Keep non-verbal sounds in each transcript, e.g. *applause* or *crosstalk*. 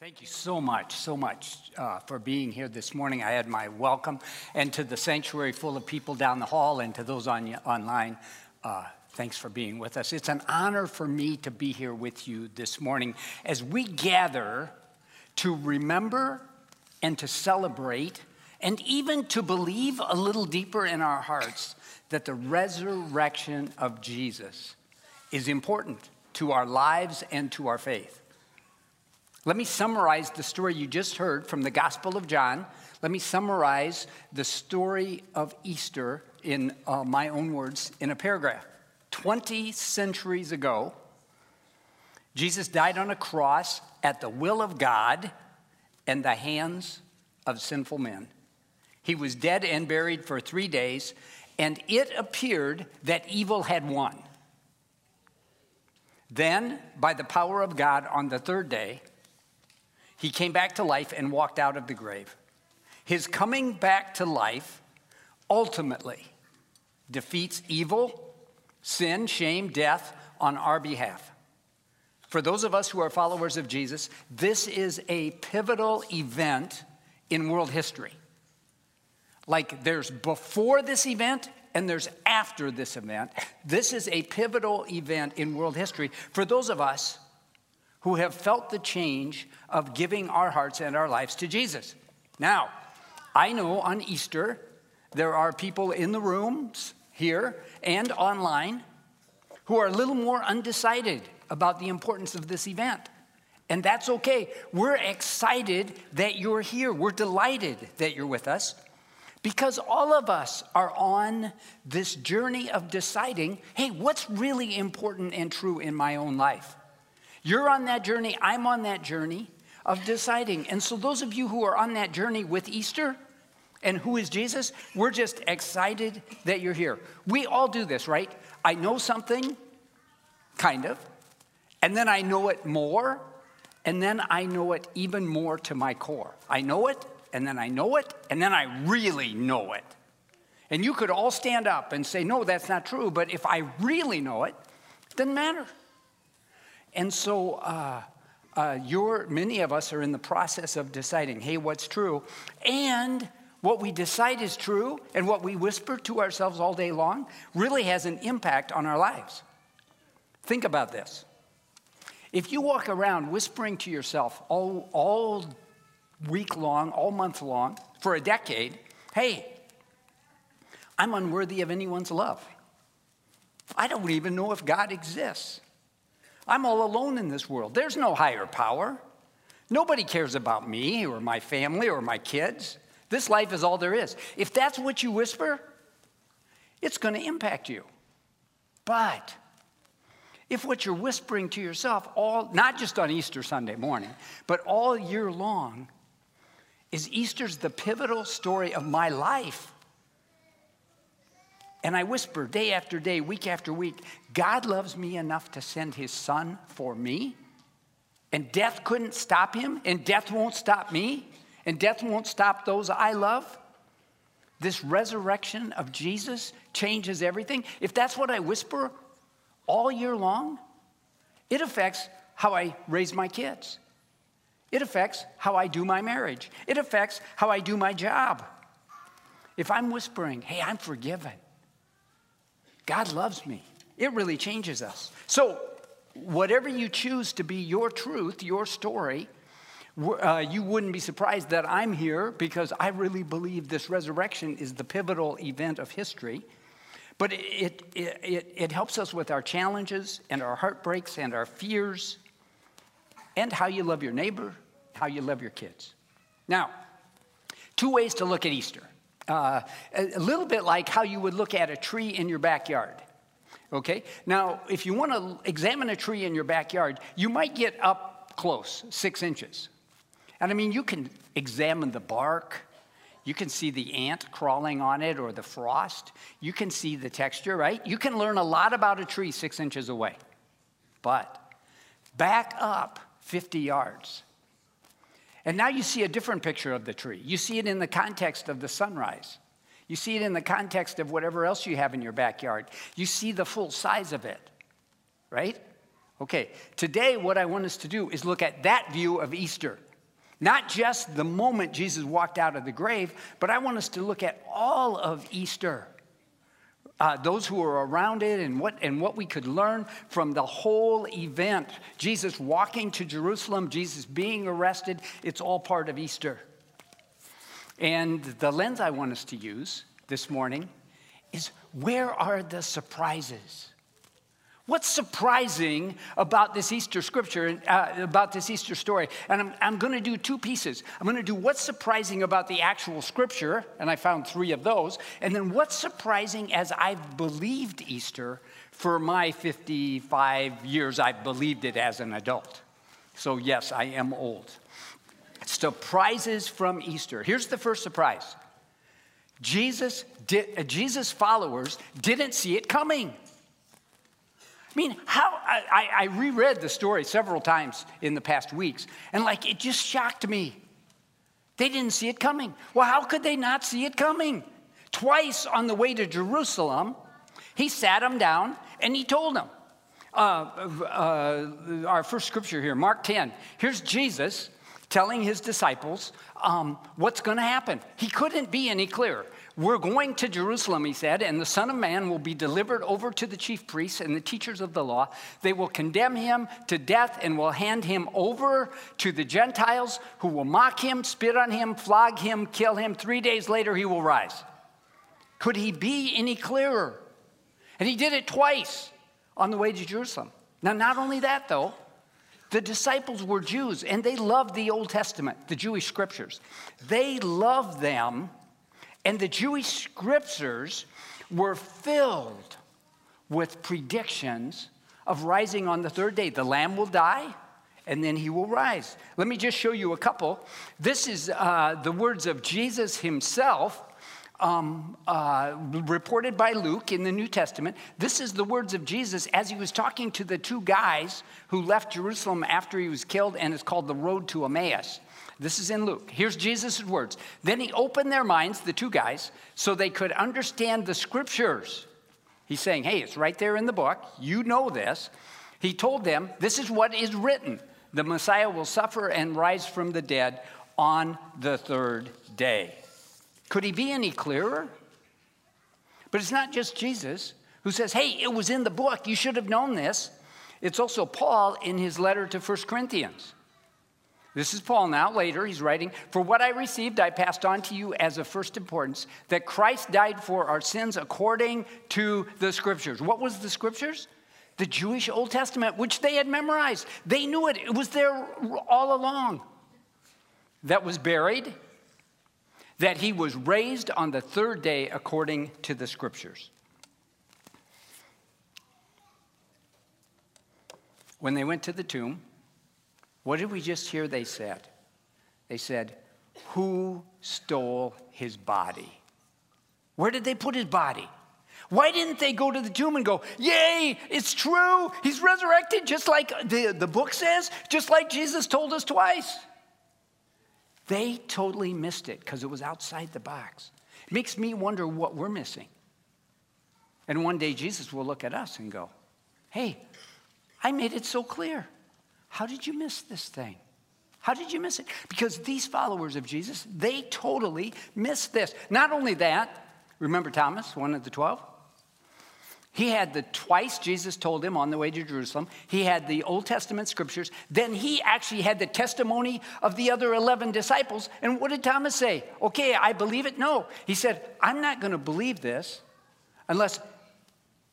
Thank you so much, so much uh, for being here this morning. I had my welcome, and to the sanctuary full of people down the hall, and to those on online, uh, thanks for being with us. It's an honor for me to be here with you this morning as we gather to remember and to celebrate, and even to believe a little deeper in our hearts that the resurrection of Jesus is important to our lives and to our faith. Let me summarize the story you just heard from the Gospel of John. Let me summarize the story of Easter in uh, my own words in a paragraph. 20 centuries ago, Jesus died on a cross at the will of God and the hands of sinful men. He was dead and buried for three days, and it appeared that evil had won. Then, by the power of God, on the third day, he came back to life and walked out of the grave. His coming back to life ultimately defeats evil, sin, shame, death on our behalf. For those of us who are followers of Jesus, this is a pivotal event in world history. Like there's before this event and there's after this event. This is a pivotal event in world history for those of us who have felt the change of giving our hearts and our lives to Jesus. Now, I know on Easter there are people in the rooms here and online who are a little more undecided about the importance of this event. And that's okay. We're excited that you're here. We're delighted that you're with us because all of us are on this journey of deciding hey, what's really important and true in my own life? You're on that journey, I'm on that journey of deciding. And so, those of you who are on that journey with Easter and who is Jesus, we're just excited that you're here. We all do this, right? I know something, kind of, and then I know it more, and then I know it even more to my core. I know it, and then I know it, and then I really know it. And you could all stand up and say, No, that's not true, but if I really know it, it doesn't matter. And so, uh, uh, you're, many of us are in the process of deciding, hey, what's true? And what we decide is true and what we whisper to ourselves all day long really has an impact on our lives. Think about this. If you walk around whispering to yourself all, all week long, all month long, for a decade, hey, I'm unworthy of anyone's love. I don't even know if God exists. I'm all alone in this world. There's no higher power. Nobody cares about me or my family or my kids. This life is all there is. If that's what you whisper, it's going to impact you. But if what you're whispering to yourself all not just on Easter Sunday morning, but all year long is Easter's the pivotal story of my life. And I whisper day after day, week after week, God loves me enough to send his son for me. And death couldn't stop him, and death won't stop me, and death won't stop those I love. This resurrection of Jesus changes everything. If that's what I whisper all year long, it affects how I raise my kids. It affects how I do my marriage. It affects how I do my job. If I'm whispering, hey, I'm forgiven, God loves me. It really changes us. So, whatever you choose to be your truth, your story, uh, you wouldn't be surprised that I'm here because I really believe this resurrection is the pivotal event of history. But it, it, it, it helps us with our challenges and our heartbreaks and our fears and how you love your neighbor, how you love your kids. Now, two ways to look at Easter uh, a little bit like how you would look at a tree in your backyard. Okay? Now, if you want to examine a tree in your backyard, you might get up close, six inches. And I mean, you can examine the bark. You can see the ant crawling on it or the frost. You can see the texture, right? You can learn a lot about a tree six inches away. But back up 50 yards and now you see a different picture of the tree. You see it in the context of the sunrise. You see it in the context of whatever else you have in your backyard. You see the full size of it, right? Okay, today what I want us to do is look at that view of Easter. Not just the moment Jesus walked out of the grave, but I want us to look at all of Easter. Uh, those who were around it and what, and what we could learn from the whole event. Jesus walking to Jerusalem, Jesus being arrested, it's all part of Easter. And the lens I want us to use this morning is where are the surprises? What's surprising about this Easter scripture, uh, about this Easter story? And I'm, I'm going to do two pieces. I'm going to do what's surprising about the actual scripture, and I found three of those, and then what's surprising as I've believed Easter for my 55 years, I've believed it as an adult. So, yes, I am old. Surprises from Easter. Here's the first surprise Jesus, did, uh, Jesus' followers didn't see it coming. I mean, how I, I, reread the story several times in the past weeks, and like it just shocked me. They didn't see it coming. Well, how could they not see it coming? Twice on the way to Jerusalem, he sat them down and he told them. Uh, uh, our first scripture here, Mark 10. Here's Jesus telling his disciples um, what's going to happen. He couldn't be any clearer. We're going to Jerusalem, he said, and the Son of Man will be delivered over to the chief priests and the teachers of the law. They will condemn him to death and will hand him over to the Gentiles who will mock him, spit on him, flog him, kill him. Three days later, he will rise. Could he be any clearer? And he did it twice on the way to Jerusalem. Now, not only that, though, the disciples were Jews and they loved the Old Testament, the Jewish scriptures. They loved them and the Jewish scriptures were filled with predictions of rising on the third day. The lamb will die, and then he will rise. Let me just show you a couple. This is uh, the words of Jesus himself. Um, uh, reported by Luke in the New Testament. This is the words of Jesus as he was talking to the two guys who left Jerusalem after he was killed, and it's called the road to Emmaus. This is in Luke. Here's Jesus' words. Then he opened their minds, the two guys, so they could understand the scriptures. He's saying, hey, it's right there in the book. You know this. He told them, this is what is written the Messiah will suffer and rise from the dead on the third day. Could he be any clearer? But it's not just Jesus who says, hey, it was in the book. You should have known this. It's also Paul in his letter to 1 Corinthians. This is Paul now, later, he's writing, For what I received, I passed on to you as of first importance, that Christ died for our sins according to the scriptures. What was the scriptures? The Jewish Old Testament, which they had memorized. They knew it, it was there all along. That was buried, that he was raised on the third day according to the scriptures. When they went to the tomb, what did we just hear they said? They said, Who stole his body? Where did they put his body? Why didn't they go to the tomb and go, Yay, it's true, he's resurrected, just like the, the book says, just like Jesus told us twice? They totally missed it because it was outside the box. It makes me wonder what we're missing. And one day Jesus will look at us and go, Hey, I made it so clear. How did you miss this thing? How did you miss it? Because these followers of Jesus, they totally missed this. Not only that, remember Thomas, one of the 12? He had the twice Jesus told him on the way to Jerusalem. He had the Old Testament scriptures. Then he actually had the testimony of the other 11 disciples. And what did Thomas say? Okay, I believe it? No. He said, I'm not going to believe this unless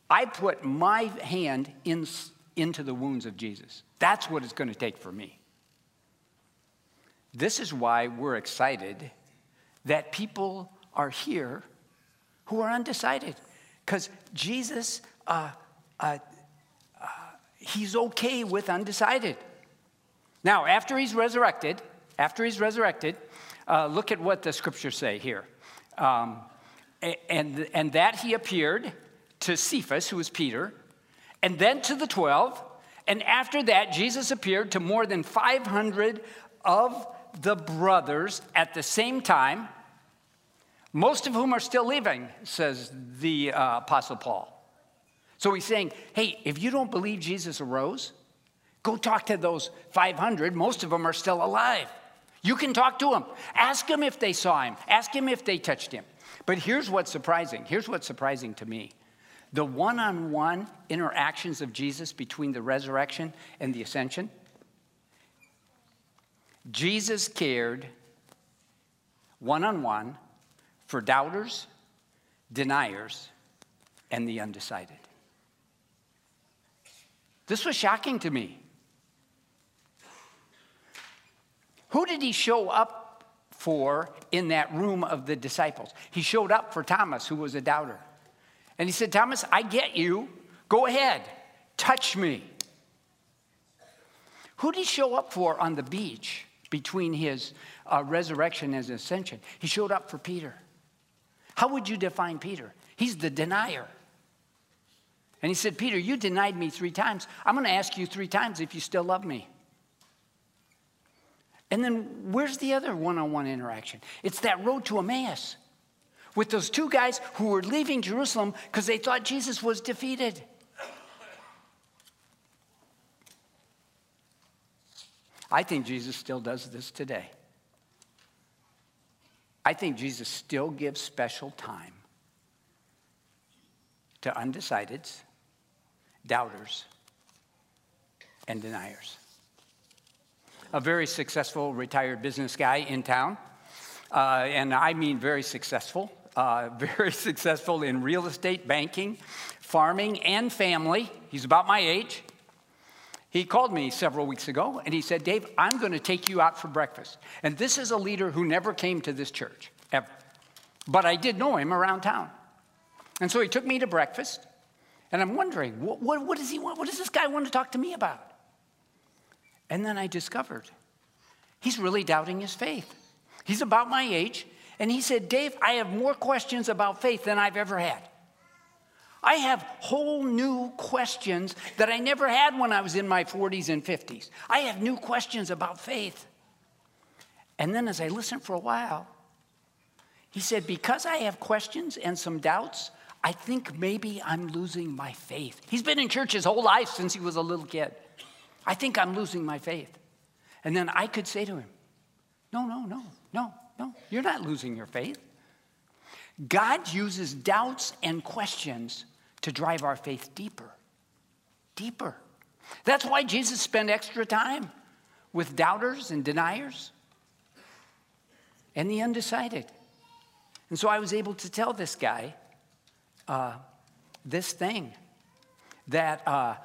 I put my hand in, into the wounds of Jesus. That's what it's going to take for me. This is why we're excited that people are here who are undecided. Because Jesus, uh, uh, uh, he's okay with undecided. Now, after he's resurrected, after he's resurrected, uh, look at what the scriptures say here. Um, and, and that he appeared to Cephas, who was Peter, and then to the 12. And after that, Jesus appeared to more than 500 of the brothers at the same time, most of whom are still living, says the uh, Apostle Paul. So he's saying, hey, if you don't believe Jesus arose, go talk to those 500. Most of them are still alive. You can talk to them. Ask them if they saw him. Ask him if they touched him. But here's what's surprising. Here's what's surprising to me. The one on one interactions of Jesus between the resurrection and the ascension, Jesus cared one on one for doubters, deniers, and the undecided. This was shocking to me. Who did he show up for in that room of the disciples? He showed up for Thomas, who was a doubter. And he said, Thomas, I get you. Go ahead, touch me. Who did he show up for on the beach between his uh, resurrection and his ascension? He showed up for Peter. How would you define Peter? He's the denier. And he said, Peter, you denied me three times. I'm going to ask you three times if you still love me. And then where's the other one on one interaction? It's that road to Emmaus with those two guys who were leaving Jerusalem because they thought Jesus was defeated. I think Jesus still does this today. I think Jesus still gives special time to undecideds, doubters, and deniers. A very successful retired business guy in town, uh, and I mean very successful, uh, *laughs* very successful in real estate, banking, farming, and family. He's about my age. He called me several weeks ago and he said, Dave, I'm going to take you out for breakfast. And this is a leader who never came to this church, ever. But I did know him around town. And so he took me to breakfast. And I'm wondering, what, what, what does he want? What does this guy want to talk to me about? And then I discovered he's really doubting his faith. He's about my age. And he said, Dave, I have more questions about faith than I've ever had. I have whole new questions that I never had when I was in my 40s and 50s. I have new questions about faith. And then as I listened for a while, he said, Because I have questions and some doubts, I think maybe I'm losing my faith. He's been in church his whole life since he was a little kid. I think I'm losing my faith. And then I could say to him, No, no, no, no, no, you're not losing your faith. God uses doubts and questions to drive our faith deeper, deeper. That's why Jesus spent extra time with doubters and deniers and the undecided. And so I was able to tell this guy uh, this thing that uh,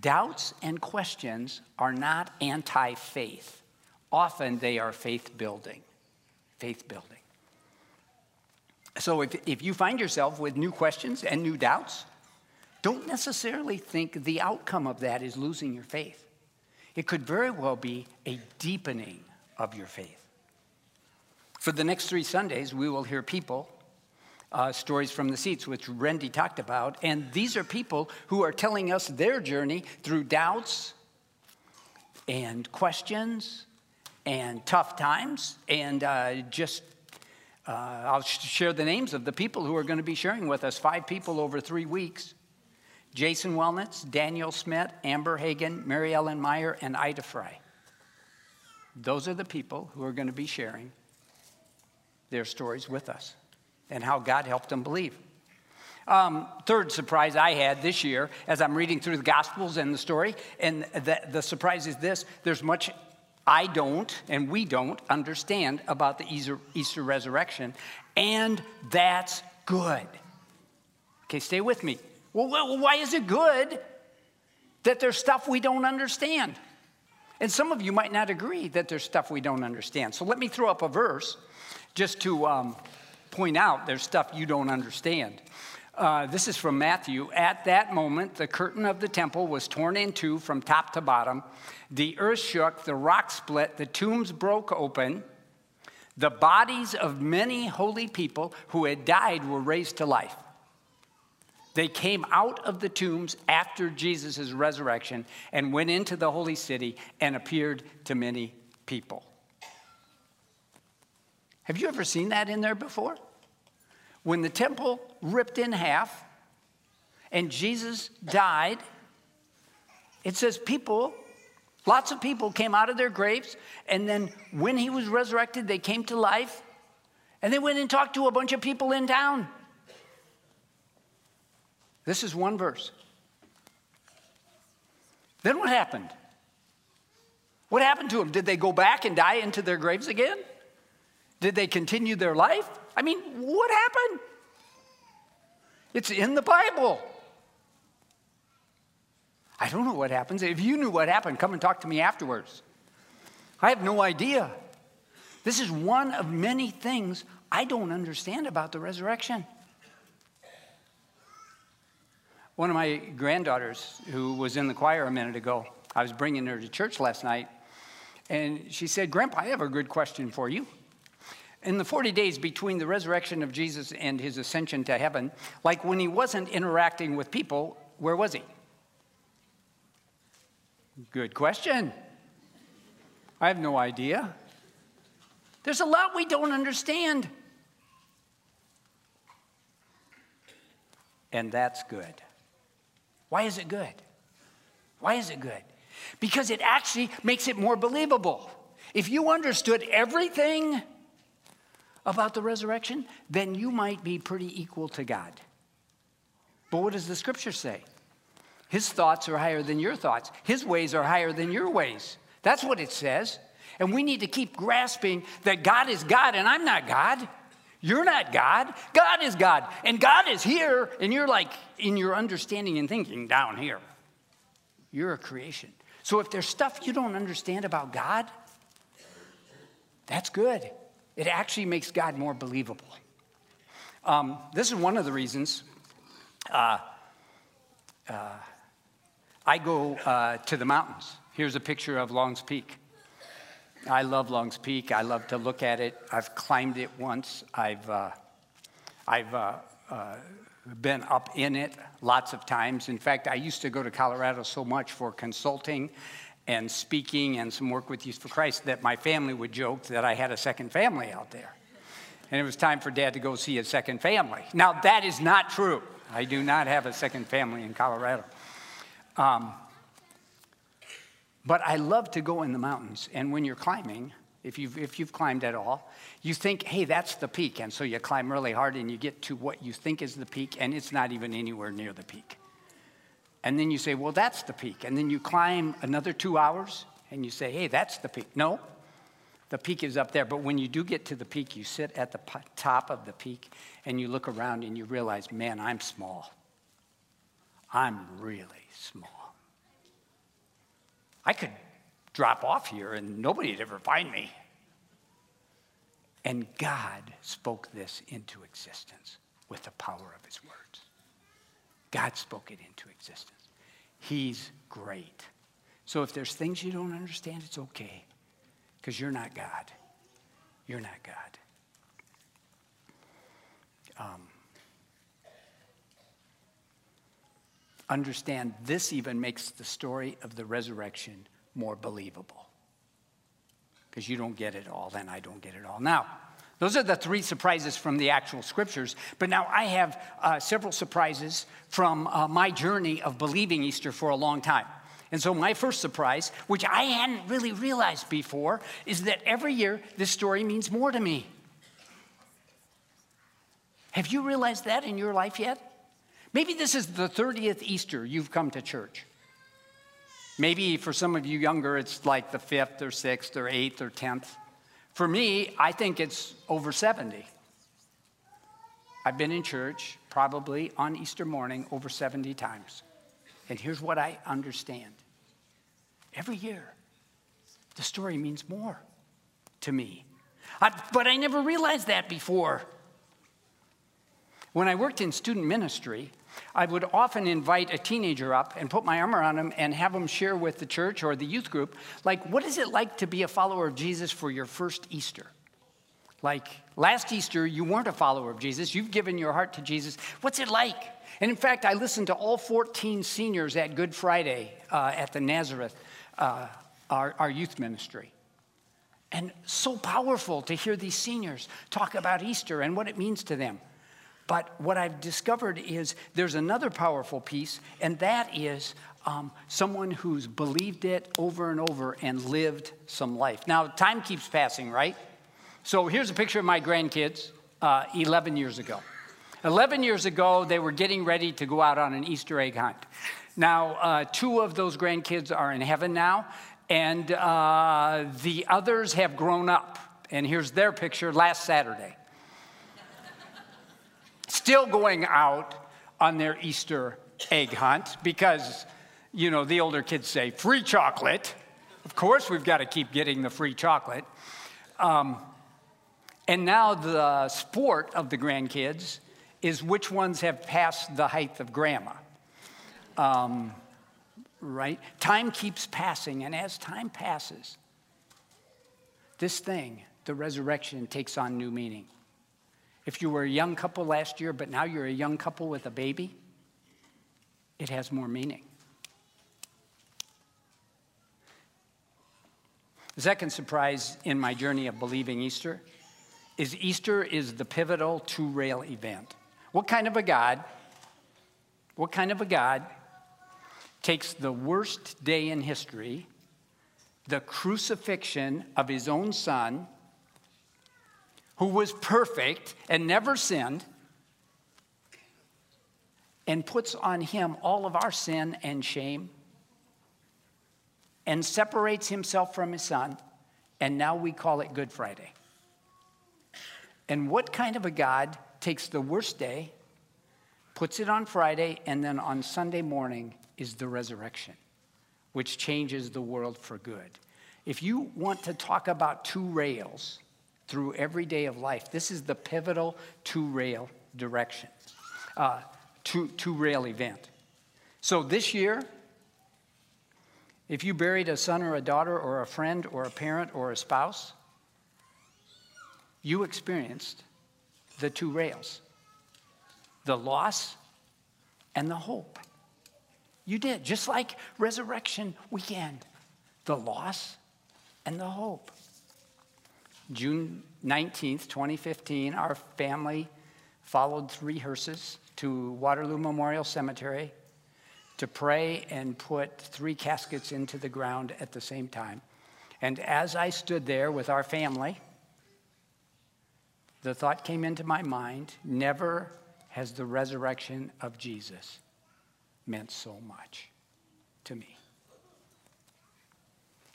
doubts and questions are not anti faith. Often they are faith building. Faith building. So if, if you find yourself with new questions and new doubts, don't necessarily think the outcome of that is losing your faith. It could very well be a deepening of your faith. For the next three Sundays, we will hear people uh, stories from the seats, which Randy talked about. And these are people who are telling us their journey through doubts and questions and tough times and uh, just. Uh, I'll share the names of the people who are going to be sharing with us. Five people over three weeks Jason Wellnitz, Daniel Smith, Amber Hagen, Mary Ellen Meyer, and Ida Fry. Those are the people who are going to be sharing their stories with us and how God helped them believe. Um, third surprise I had this year as I'm reading through the Gospels and the story, and the, the surprise is this there's much I don't and we don't understand about the Easter, Easter resurrection, and that's good. Okay, stay with me. Well, why is it good that there's stuff we don't understand? And some of you might not agree that there's stuff we don't understand. So let me throw up a verse just to um, point out there's stuff you don't understand. Uh, this is from Matthew. At that moment, the curtain of the temple was torn in two from top to bottom. The earth shook, the rock split, the tombs broke open. The bodies of many holy people who had died were raised to life. They came out of the tombs after Jesus' resurrection and went into the holy city and appeared to many people. Have you ever seen that in there before? When the temple ripped in half and Jesus died, it says people Lots of people came out of their graves, and then when he was resurrected, they came to life, and they went and talked to a bunch of people in town. This is one verse. Then what happened? What happened to them? Did they go back and die into their graves again? Did they continue their life? I mean, what happened? It's in the Bible. I don't know what happens. If you knew what happened, come and talk to me afterwards. I have no idea. This is one of many things I don't understand about the resurrection. One of my granddaughters, who was in the choir a minute ago, I was bringing her to church last night, and she said, Grandpa, I have a good question for you. In the 40 days between the resurrection of Jesus and his ascension to heaven, like when he wasn't interacting with people, where was he? Good question. I have no idea. There's a lot we don't understand. And that's good. Why is it good? Why is it good? Because it actually makes it more believable. If you understood everything about the resurrection, then you might be pretty equal to God. But what does the scripture say? His thoughts are higher than your thoughts, His ways are higher than your ways. That's what it says. And we need to keep grasping that God is God and I'm not God. You're not God. God is God. And God is here, and you're like in your understanding and thinking down here. You're a creation. So if there's stuff you don't understand about God, that's good. It actually makes God more believable. Um, this is one of the reasons uh, uh, I go uh, to the mountains. Here's a picture of Long's Peak. I love Long's Peak. I love to look at it. I've climbed it once. I've, uh, I've uh, uh, been up in it lots of times. In fact, I used to go to Colorado so much for consulting and speaking and some work with Youth for Christ that my family would joke that I had a second family out there. And it was time for dad to go see a second family. Now, that is not true. I do not have a second family in Colorado. Um, but I love to go in the mountains. And when you're climbing, if you've, if you've climbed at all, you think, hey, that's the peak. And so you climb really hard and you get to what you think is the peak, and it's not even anywhere near the peak. And then you say, well, that's the peak. And then you climb another two hours and you say, hey, that's the peak. No, the peak is up there. But when you do get to the peak, you sit at the top of the peak and you look around and you realize, man, I'm small. I'm really small. I could drop off here and nobody'd ever find me. And God spoke this into existence with the power of his words. God spoke it into existence. He's great. So if there's things you don't understand, it's okay because you're not God. You're not God. Um, understand this even makes the story of the resurrection more believable. Because you don't get it all, then I don't get it all. Now, those are the three surprises from the actual scriptures. But now I have uh, several surprises from uh, my journey of believing Easter for a long time. And so, my first surprise, which I hadn't really realized before, is that every year this story means more to me. Have you realized that in your life yet? Maybe this is the 30th Easter you've come to church. Maybe for some of you younger, it's like the fifth or sixth or eighth or tenth. For me, I think it's over 70. I've been in church probably on Easter morning over 70 times. And here's what I understand every year, the story means more to me. I, but I never realized that before. When I worked in student ministry, I would often invite a teenager up and put my arm around him and have him share with the church or the youth group, like, what is it like to be a follower of Jesus for your first Easter? Like, last Easter, you weren't a follower of Jesus, you've given your heart to Jesus. What's it like? And in fact, I listened to all 14 seniors at Good Friday uh, at the Nazareth, uh, our, our youth ministry. And so powerful to hear these seniors talk about Easter and what it means to them. But what I've discovered is there's another powerful piece, and that is um, someone who's believed it over and over and lived some life. Now, time keeps passing, right? So here's a picture of my grandkids uh, 11 years ago. 11 years ago, they were getting ready to go out on an Easter egg hunt. Now, uh, two of those grandkids are in heaven now, and uh, the others have grown up. And here's their picture last Saturday. Still going out on their Easter egg hunt because, you know, the older kids say, free chocolate. Of course, we've got to keep getting the free chocolate. Um, and now the sport of the grandkids is which ones have passed the height of grandma. Um, right? Time keeps passing, and as time passes, this thing, the resurrection, takes on new meaning. If you were a young couple last year, but now you're a young couple with a baby, it has more meaning. The second surprise in my journey of believing Easter is Easter is the pivotal two rail event. What kind of a God, what kind of a God takes the worst day in history, the crucifixion of his own son, who was perfect and never sinned, and puts on him all of our sin and shame, and separates himself from his son, and now we call it Good Friday. And what kind of a God takes the worst day, puts it on Friday, and then on Sunday morning is the resurrection, which changes the world for good? If you want to talk about two rails through every day of life, this is the pivotal two rail direction, uh, two, two rail event. So this year, if you buried a son or a daughter or a friend or a parent or a spouse, you experienced the two rails the loss and the hope. You did, just like Resurrection Weekend, the loss and the hope. June 19th, 2015, our family followed three hearses to Waterloo Memorial Cemetery to pray and put three caskets into the ground at the same time. And as I stood there with our family, the thought came into my mind never has the resurrection of Jesus meant so much to me.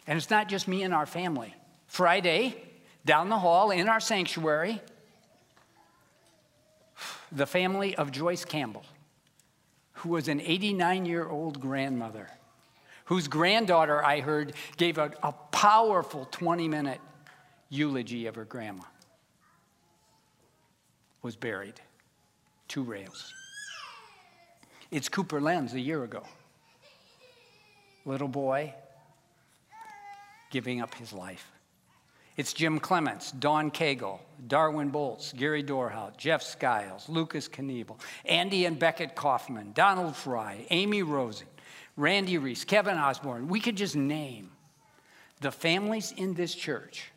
And it's not just me and our family. Friday, down the hall in our sanctuary, the family of Joyce Campbell, who was an 89 year old grandmother, whose granddaughter, I heard, gave a, a powerful 20 minute eulogy of her grandma was buried. Two rails. It's Cooper Lenz a year ago. Little boy giving up his life. It's Jim Clements, Don Cagle, Darwin Bolts, Gary Dorhout, Jeff Skiles, Lucas Knievel, Andy and Beckett Kaufman, Donald Fry, Amy Rosen, Randy Reese, Kevin Osborne. We could just name the families in this church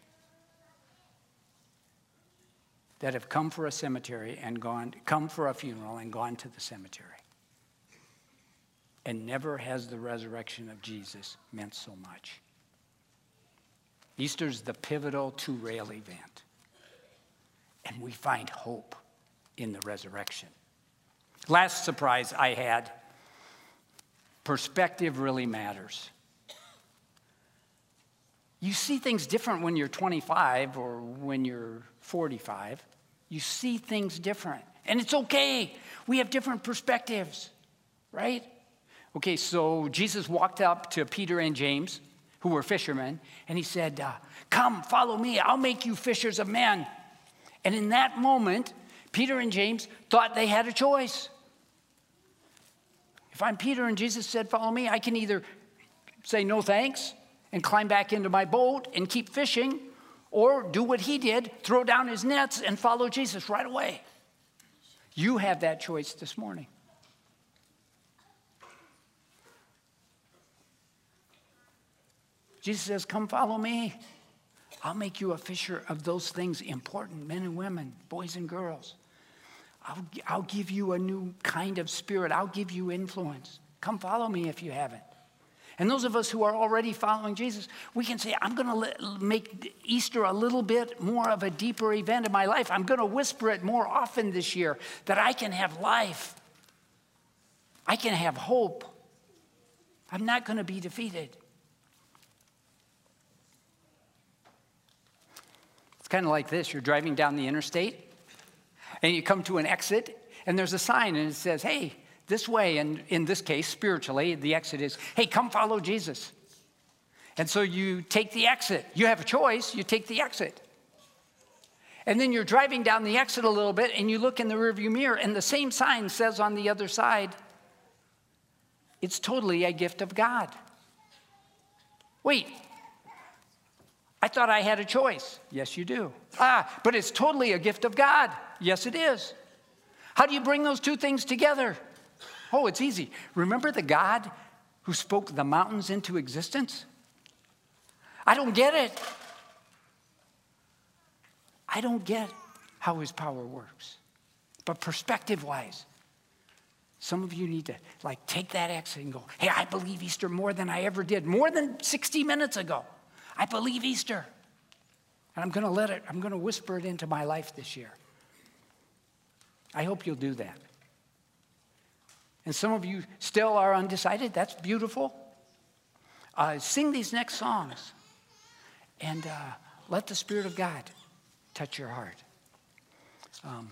that have come for a cemetery and gone, come for a funeral and gone to the cemetery. And never has the resurrection of Jesus meant so much. Easter's the pivotal two rail event. And we find hope in the resurrection. Last surprise I had perspective really matters. You see things different when you're 25 or when you're 45. You see things different. And it's okay. We have different perspectives, right? Okay, so Jesus walked up to Peter and James, who were fishermen, and he said, uh, Come, follow me. I'll make you fishers of men. And in that moment, Peter and James thought they had a choice. If I'm Peter and Jesus said, Follow me, I can either say no thanks and climb back into my boat and keep fishing, or do what he did, throw down his nets and follow Jesus right away. You have that choice this morning. Jesus says, Come follow me. I'll make you a fisher of those things important men and women, boys and girls. I'll, I'll give you a new kind of spirit, I'll give you influence. Come follow me if you haven't. And those of us who are already following Jesus, we can say, I'm going to make Easter a little bit more of a deeper event in my life. I'm going to whisper it more often this year that I can have life. I can have hope. I'm not going to be defeated. Kind of like this you're driving down the interstate, and you come to an exit, and there's a sign, and it says, Hey, this way, and in this case, spiritually, the exit is, hey, come follow Jesus. And so you take the exit. You have a choice, you take the exit. And then you're driving down the exit a little bit and you look in the rearview mirror, and the same sign says on the other side, it's totally a gift of God. Wait, I thought I had a choice. Yes, you do. Ah, but it's totally a gift of God. Yes, it is. How do you bring those two things together? Oh, it's easy. Remember the God who spoke the mountains into existence? I don't get it. I don't get how his power works. But perspective wise, some of you need to like take that exit and go, hey, I believe Easter more than I ever did, more than 60 minutes ago. I believe Easter. And I'm going to let it, I'm going to whisper it into my life this year. I hope you'll do that. And some of you still are undecided. That's beautiful. Uh, sing these next songs and uh, let the Spirit of God touch your heart. Um,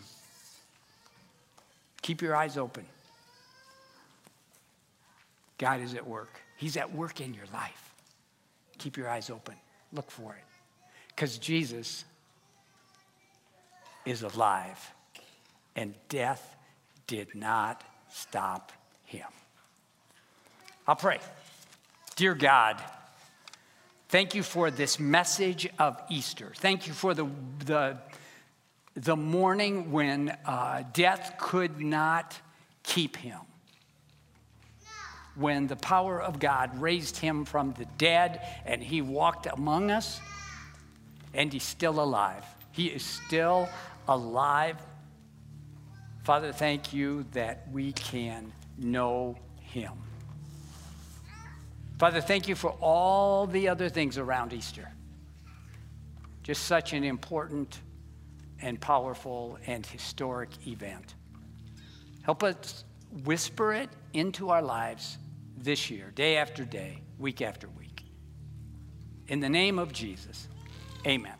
keep your eyes open. God is at work, He's at work in your life. Keep your eyes open. Look for it. Because Jesus is alive, and death did not stop him. I'll pray. Dear God, thank you for this message of Easter. Thank you for the, the, the morning when uh, death could not keep him. When the power of God raised him from the dead and he walked among us, and he's still alive. He is still alive Father, thank you that we can know him. Father, thank you for all the other things around Easter. Just such an important and powerful and historic event. Help us whisper it into our lives this year, day after day, week after week. In the name of Jesus, amen.